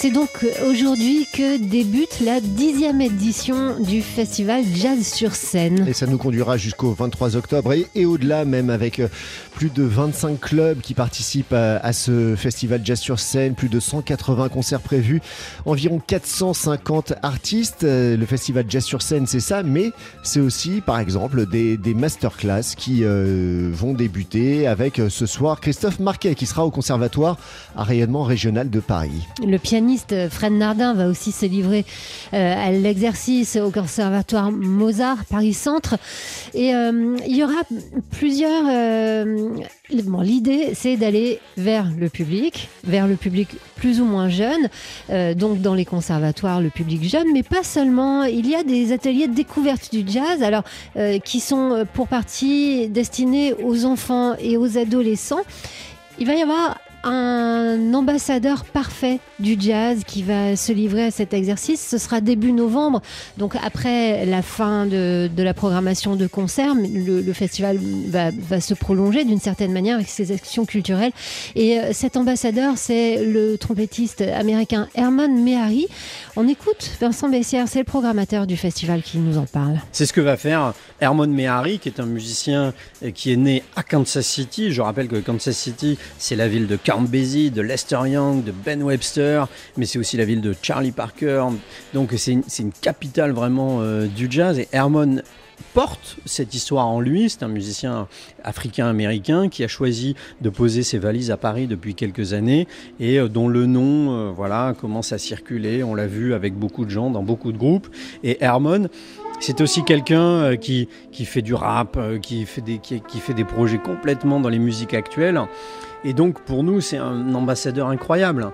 C'est donc aujourd'hui que débute la dixième édition du festival Jazz sur scène. Et ça nous conduira jusqu'au 23 octobre et, et au-delà même avec euh, plus de 25 clubs qui participent à, à, ce festival Jazz sur scène, plus de 180 concerts prévus, environ 450 artistes. Euh, le festival Jazz sur scène, c'est ça, mais c'est aussi par exemple des, des masterclass qui euh, vont débuter avec ce soir Christophe Marquet qui sera au conservatoire à rayonnement régional de Paris. Le pianiste Fred Nardin va aussi se livrer euh, à l'exercice au conservatoire Mozart Paris Centre. Et euh, il y aura plusieurs euh, bon, l'idée c'est d'aller vers le public vers le public plus ou moins jeune euh, donc dans les conservatoires le public jeune mais pas seulement. Il y a des ateliers de découverte du jazz alors euh, qui sont pour partie destinés aux enfants et aux adolescents. Il va y avoir un ambassadeur parfait du jazz qui va se livrer à cet exercice. Ce sera début novembre, donc après la fin de, la programmation de concert, le, festival va, se prolonger d'une certaine manière avec ses actions culturelles. Et euh, cet ambassadeur, c'est le trompettiste américain Herman Mehari. On écoute Vincent Bessière, c'est le programmateur du festival qui nous en parle. C'est ce que va faire Herman Mehari, qui est un musicien qui est né à Kansas City. Je rappelle que Kansas City, c'est la ville de Count de Lester Young, de Ben Webster, mais c'est aussi la ville de Charlie Parker. Donc c'est une, capitale vraiment euh, du jazz. Et Herman porte cette histoire en lui. C'est un musicien africain-américain qui a choisi de poser ses valises à Paris depuis quelques années et euh, dont le nom euh, voilà, commence à circuler. On l'a vu avec beaucoup de gens dans beaucoup de groupes. Et Herman, c'est aussi quelqu'un qui, qui fait du rap, qui fait, des, qui fait des projets complètement dans les musiques actuelles. Et donc pour nous, c'est un ambassadeur incroyable.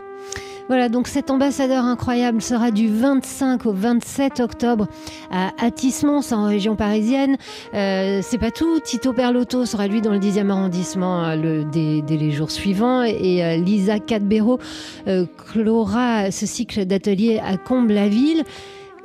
Voilà, donc cet ambassadeur incroyable sera du 25 au 27 octobre à Atis-Mons en région parisienne. Euh, c'est pas tout, Tito Perlotto sera lui dans le 10e arrondissement euh, dès, les jours suivants et euh, Lisa Cadbero euh, clora ce cycle d'ateliers à Comble-la-Ville.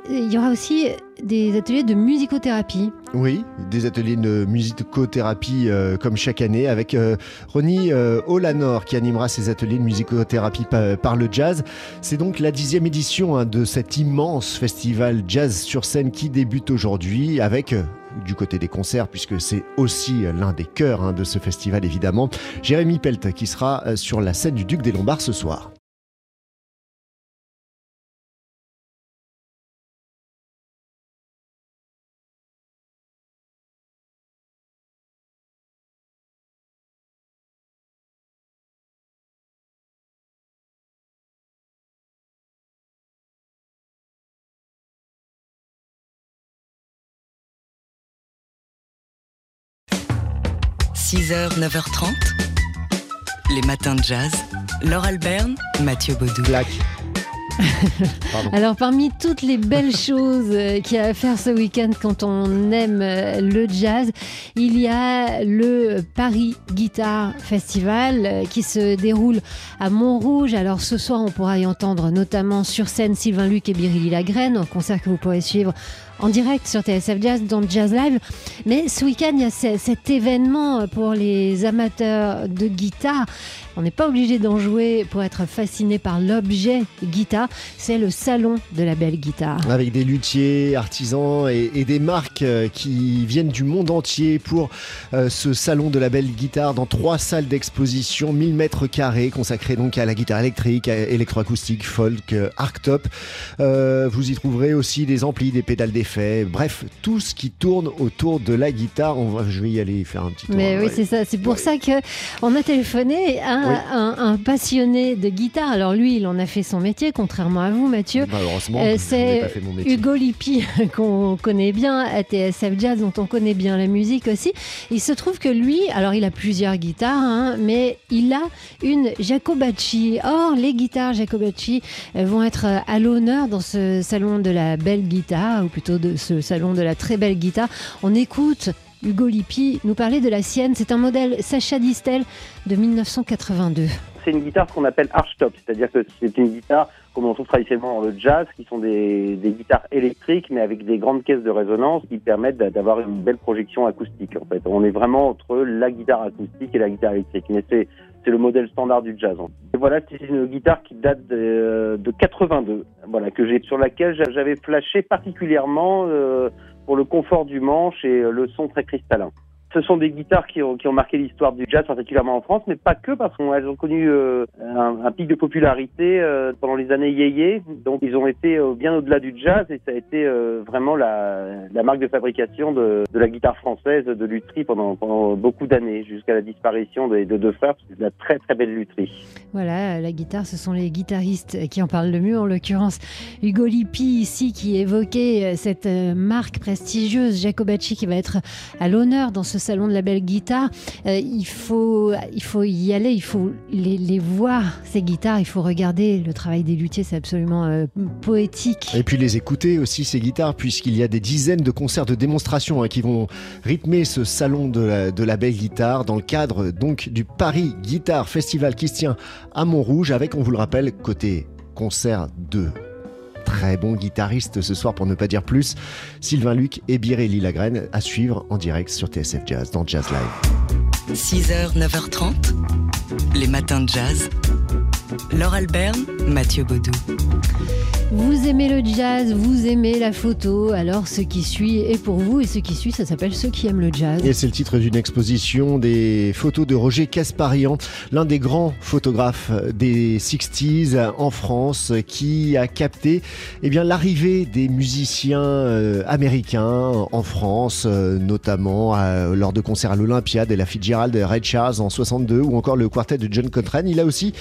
Il y aura aussi des ateliers de musicothérapie. Oui, des ateliers de musicothérapie euh, comme chaque année avec euh, Ronnie euh, Olanor qui animera ces ateliers de musicothérapie par, le jazz. C'est donc la dixième édition hein, de cet immense festival jazz sur scène qui débute aujourd'hui avec du côté des concerts, puisque c'est aussi l'un des cœurs hein, de ce festival évidemment. Jérémy Pelt qui sera sur la scène du Duc des Lombards ce soir. – 6h, 9h30, les matins de jazz. Laure Alberne, Mathieu Baudou. Black. Alors parmi toutes les belles choses qu'il y a à faire ce week-end quand on aime le jazz, il y a le Paris Guitar Festival qui se déroule à Montrouge. Alors ce soir on pourra y entendre notamment sur scène Sylvain Luc et Birilly Lagraine, un concert que vous pourrez suivre en direct sur TSF Jazz dans Jazz Live. Mais ce week-end, il y a cet événement pour les amateurs de guitare. On n'est pas obligé d'en jouer pour être fasciné par l'objet guitare. C'est le salon de la belle guitare. Avec des luthiers, artisans et, des marques qui viennent du monde entier pour euh, ce salon de la belle guitare dans trois salles d'exposition, 1000 mètres carrés, consacrés donc à la guitare électrique, électroacoustique, folk, arctop. Euh, vous y trouverez aussi des amplis, des pédales d'effet Bref, tout ce qui tourne autour de la guitare. On va, je vais y aller faire un petit tour. Mais oui, ouais. c'est ça. C'est pour ouais. ça que on a téléphoné à oui. un, un, passionné de guitare. Alors lui, il en a fait son métier, contrairement à vous, Mathieu. Malheureusement, euh, c'est Hugo Lippi qu'on connaît bien à TSF Jazz, dont on connaît bien la musique aussi. Il se trouve que lui, alors il a plusieurs guitares, hein, mais il a une Jacobacci. Or, les guitares Jacobacci vont être à l'honneur dans ce salon de la belle guitare, ou plutôt de ce salon de la très belle guitare. On écoute Hugo Lippi nous parler de la sienne. C'est un modèle Sacha Distel de 1982. C'est une guitare qu'on appelle archtop, c'est-à-dire que c'est une guitare comme on trouve traditionnellement dans le jazz, qui sont des, guitares électriques, mais avec des grandes caisses de résonance qui permettent d'avoir une belle projection acoustique. En fait, on est vraiment entre la guitare acoustique et la guitare électrique, c'est le modèle standard du jazz. Et voilà, c'est une guitare qui date de, de 82, voilà que j'ai sur laquelle j'avais flashé particulièrement euh, pour le confort du manche et le son très cristallin. Ce sont des guitares qui ont, marqué l'histoire du jazz, particulièrement en France, mais pas que, parce qu'elles ont connu euh, un, pic de popularité euh, pendant les années yéyé. Donc, ils ont été euh, bien au-delà du jazz et ça a été vraiment la, marque de fabrication de, la guitare française de lutherie pendant, beaucoup d'années, jusqu'à la disparition des, de deux frères. De la très très belle lutherie. Voilà, la guitare, ce sont les guitaristes qui en parlent le mieux, en l'occurrence Hugo Lippi ici, qui évoquait cette marque prestigieuse, Jacobacci, qui va être à l'honneur dans ce salon de la belle guitare, euh, il, faut, il faut y aller, il faut les, voir, ces guitares, il faut regarder le travail des luthiers, c'est absolument euh, poétique. Et puis les écouter aussi, ces guitares, puisqu'il y a des dizaines de concerts de démonstration hein, qui vont rythmer ce salon de la, belle guitare dans le cadre donc du Paris Guitar Festival qui se tient à Montrouge avec, on vous le rappelle, côté concert de très bon guitariste ce soir pour ne pas dire plus. Sylvain Luc et Birelli Lagraine à suivre en direct sur TSF Jazz dans Jazz Live. 6h, 9h30, les matins de jazz. Laure Alberne, Mathieu Baudou. Vous aimez le jazz, vous aimez la photo, alors ce qui suit est pour vous et ce qui suit, ça s'appelle Ceux qui aiment le jazz. Et c'est le titre d'une exposition des photos de Roger Casparian, l'un des grands photographes des 60s en France qui a capté eh bien l'arrivée des musiciens euh, américains en France, euh, notamment euh, lors de concerts à l'Olympiade et la Fitzgerald Red Charles en 62 ou encore le quartet de John Coltrane. Il a aussi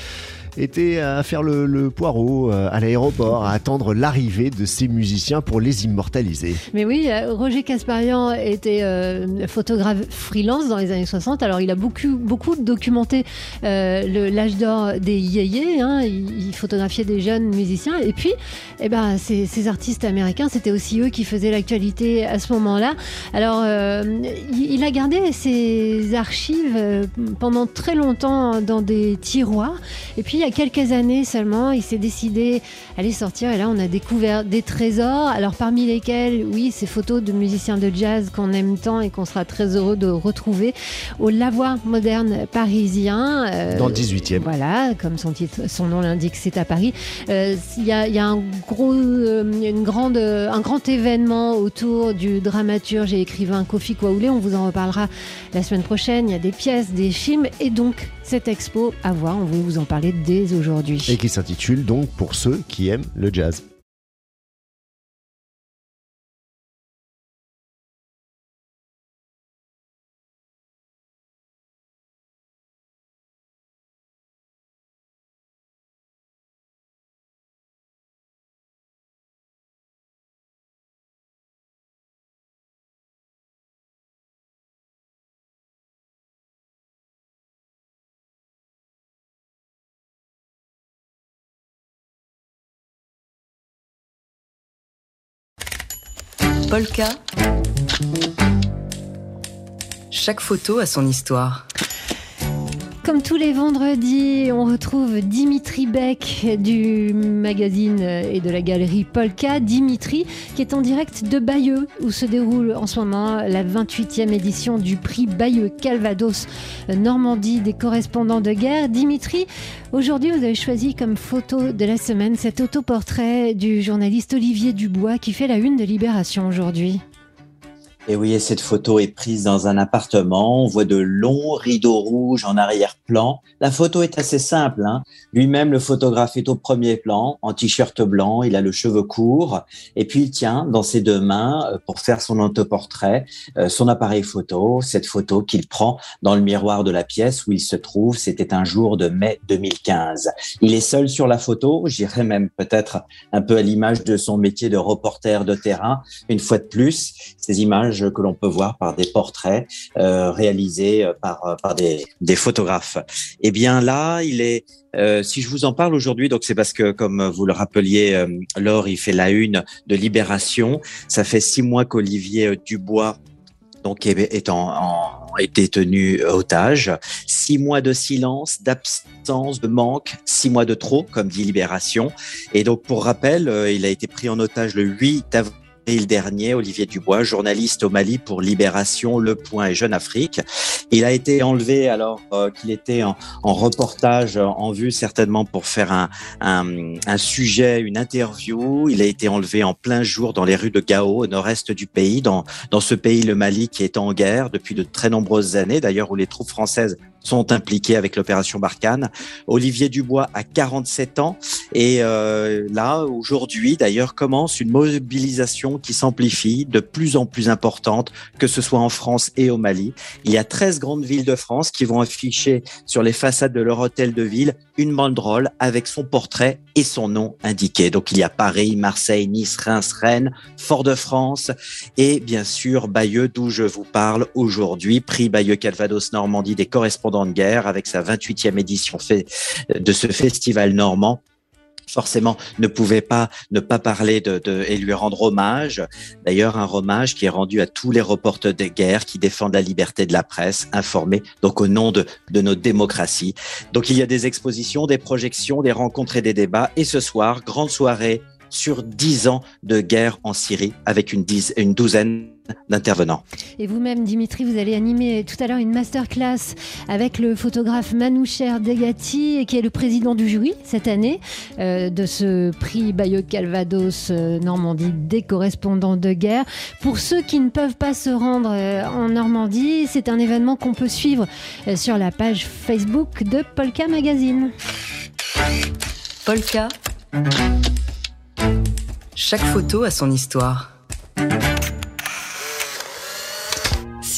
était à faire le, poireau euh, à l'aéroport, à attendre l'arrivée de ces musiciens pour les immortaliser. Mais oui, euh, Roger Casparian était euh, photographe freelance dans les années 60. Alors il a beaucoup, beaucoup documenté l'âge d'or des yéyés. Hein. Il, photographiait des jeunes musiciens. Et puis, eh ben, ces, ces artistes américains, c'était aussi eux qui faisaient l'actualité à ce moment-là. Alors, il a gardé ses archives pendant très longtemps dans des tiroirs. Et puis, il y a quelques années seulement, il s'est décidé à les sortir et là on a découvert des trésors. Alors parmi lesquels, oui, ces photos de musiciens de jazz qu'on aime tant et qu'on sera très heureux de retrouver au Lavoir moderne parisien. Euh, Dans le 18e. Voilà, comme son, titre, son nom l'indique, c'est à Paris. Euh, il y, a, y, a, un gros, euh, une grande, un grand événement autour du dramaturge et écrivain Kofi Kwaoulé. On vous en reparlera la semaine prochaine. Il y a des pièces, des films et donc cette expo à voir. On veut vous en parler dès aujourd'hui. Et qui s'intitule donc Pour ceux qui aiment le jazz. Polka. Chaque photo a son histoire. Comme tous les vendredis, on retrouve Dimitri Beck du magazine et de la galerie Polka. Dimitri qui est en direct de Bayeux où se déroule en ce moment la 28e édition du prix Bayeux Calvados Normandie des correspondants de guerre. Dimitri, aujourd'hui vous avez choisi comme photo de la semaine cet autoportrait du journaliste Olivier Dubois qui fait la une de Libération aujourd'hui. Et oui, cette photo est prise dans un appartement. On voit de longs rideaux rouges en arrière-plan. La photo est assez simple. Hein. Lui-même, le photographe est au premier plan, en t-shirt blanc. Il a le cheveu court. Et puis, il tient dans ses deux mains, euh, pour faire son autoportrait, euh, son appareil photo. Cette photo qu'il prend dans le miroir de la pièce où il se trouve. C'était un jour de mai 2015. Il est seul sur la photo. J'irais même peut-être un peu à l'image de son métier de reporter de terrain. Une fois de plus, ces images que l'on peut voir par des portraits euh, réalisés euh, par, euh, des, photographes. Eh bien là, il est si je vous en parle aujourd'hui, donc c'est parce que, comme vous le rappeliez, Laure, il fait la une de Libération. Ça fait six mois qu'Olivier Dubois donc est, été tenu otage. Six mois de silence, d'absence, de manque, six mois de trop, comme dit Libération. Et donc, pour rappel, il a été pris en otage le 8 avril le dernier, Olivier Dubois, journaliste au Mali pour Libération, Le Point et Jeune Afrique. Il a été enlevé alors euh, qu'il était en, reportage en vue certainement pour faire un, un, sujet, une interview. Il a été enlevé en plein jour dans les rues de Gao, au nord-est du pays, dans, dans ce pays, le Mali, qui est en guerre depuis de très nombreuses années, d'ailleurs où les troupes françaises sont impliqués avec l'opération Barkhane. Olivier Dubois a 47 ans et euh, là, aujourd'hui, d'ailleurs, commence une mobilisation qui s'amplifie, de plus en plus importante, que ce soit en France et au Mali. Il y a 13 grandes villes de France qui vont afficher sur les façades de leur hôtel de ville une banderole avec son portrait et son nom indiqué. Donc il y a Paris, Marseille, Nice, Reims, Rennes, Fort-de-France et bien sûr Bayeux, d'où je vous parle aujourd'hui, prix Bayeux Calvados Normandie des correspondants de guerre avec sa 28e édition de ce festival normand forcément ne pouvait pas ne pas parler de et lui rendre hommage. D'ailleurs, un hommage qui est rendu à tous les reporters de guerre qui défendent la liberté de la presse, informés, donc au nom de, de notre démocratie. Donc il y a des expositions, des projections, des rencontres et des débats. Et ce soir, grande soirée sur dix ans de guerre en Syrie avec une, une douzaine d'intervenants. Et vous-même, Dimitri, vous allez animer tout à l'heure une masterclass avec le photographe Manoucher Degati, qui est le président du jury cette année euh, de ce prix Bayeux Calvados euh, Normandie des correspondants de guerre. Pour ceux qui ne peuvent pas se rendre euh, en Normandie, c'est un événement qu'on peut suivre sur la page Facebook de Polka Magazine. Polka. Chaque photo a son histoire.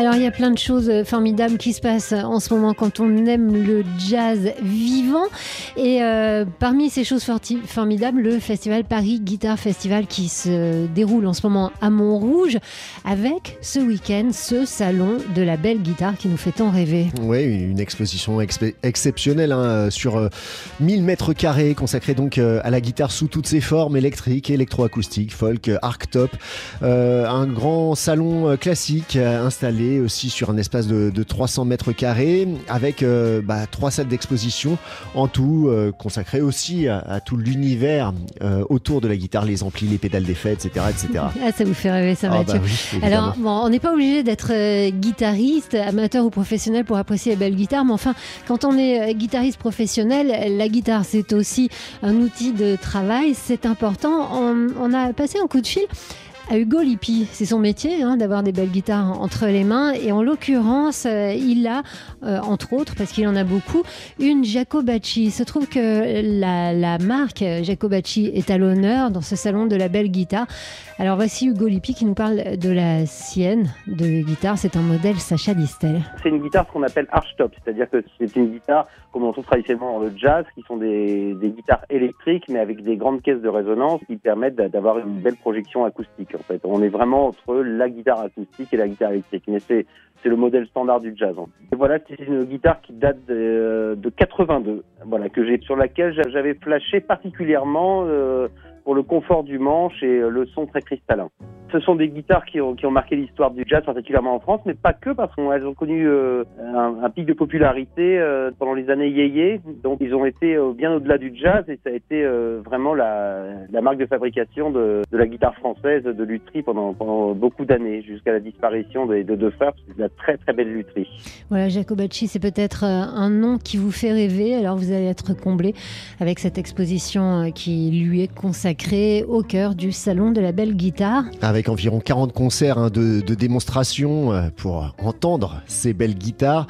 Alors il y a plein de choses euh, formidables qui se passent en ce moment quand on aime le jazz vivant. Et euh, parmi ces choses formidables, le festival Paris Guitar Festival qui se déroule en ce moment à Montrouge avec ce week-end ce salon de la belle guitare qui nous fait tant rêver. Oui, une exposition exceptionnelle hein, sur 1000 euh, mètres carrés consacrée donc à la guitare sous toutes ses formes, électriques, électroacoustiques, folk, arc-top. un grand salon classique installé aussi sur un espace de, 300 mètres carrés avec euh, bah, trois salles d'exposition en tout euh, consacrées aussi à, tout l'univers euh, autour de la guitare, les amplis, les pédales d'effet, etc., etc. Ah, ça vous fait rêver ça, ah, Mathieu. Bah Alors, bon, on n'est pas obligé d'être guitariste, amateur ou professionnel pour apprécier les belles guitares, mais enfin, quand on est guitariste professionnel, la guitare c'est aussi un outil de travail, c'est important. On, on a passé un coup de fil à Hugo Lippi. C'est son métier hein, d'avoir des belles guitares entre les mains. Et en l'occurrence, euh, il a, euh, entre autres, parce qu'il en a beaucoup, une Jacobacci. Il se trouve que la, marque Jacobacci est à l'honneur dans ce salon de la belle guitare. Alors voici Hugo Lippi qui nous parle de la sienne de guitare. C'est un modèle Sacha Distel. C'est une guitare qu'on appelle archtop, c'est-à-dire que c'est une guitare comme on trouve traditionnellement dans le jazz, qui sont des guitares électriques mais avec des grandes caisses de résonance qui permettent d'avoir une belle projection acoustique. On est vraiment entre la guitare acoustique et la guitare électrique, mais c'est le modèle standard du jazz. Et voilà, c'est une guitare qui date de, de 82, voilà sur laquelle j'avais flashé particulièrement. Euh, pour le confort du manche et le son très cristallin. Ce sont des guitares qui ont, qui ont marqué l'histoire du jazz, particulièrement en France, mais pas que, parce qu'elles ont connu euh, un, pic de popularité euh, pendant les années yéyé. Donc ils ont été euh, bien au-delà du jazz et ça a été vraiment la, la, marque de fabrication de, de, la guitare française de lutherie pendant, pendant beaucoup d'années, jusqu'à la disparition des deux frères. C'est de la très très belle lutherie. Voilà, Jacobacci, c'est peut-être un nom qui vous fait rêver. Alors vous allez être comblé avec cette exposition qui lui est consacrée au cœur du salon de la belle guitare avec environ 40 concerts hein, de, démonstration euh, pour entendre ces belles guitares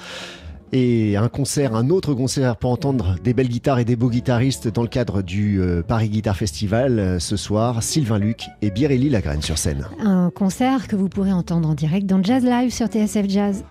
et un autre concert pour entendre des belles guitares et des beaux guitaristes dans le cadre du euh, Paris Guitar Festival euh, ce soir, Sylvain Luc et Birelli Lagraine sur scène. Un concert que vous pourrez entendre en direct dans Jazz Live sur TSF Jazz.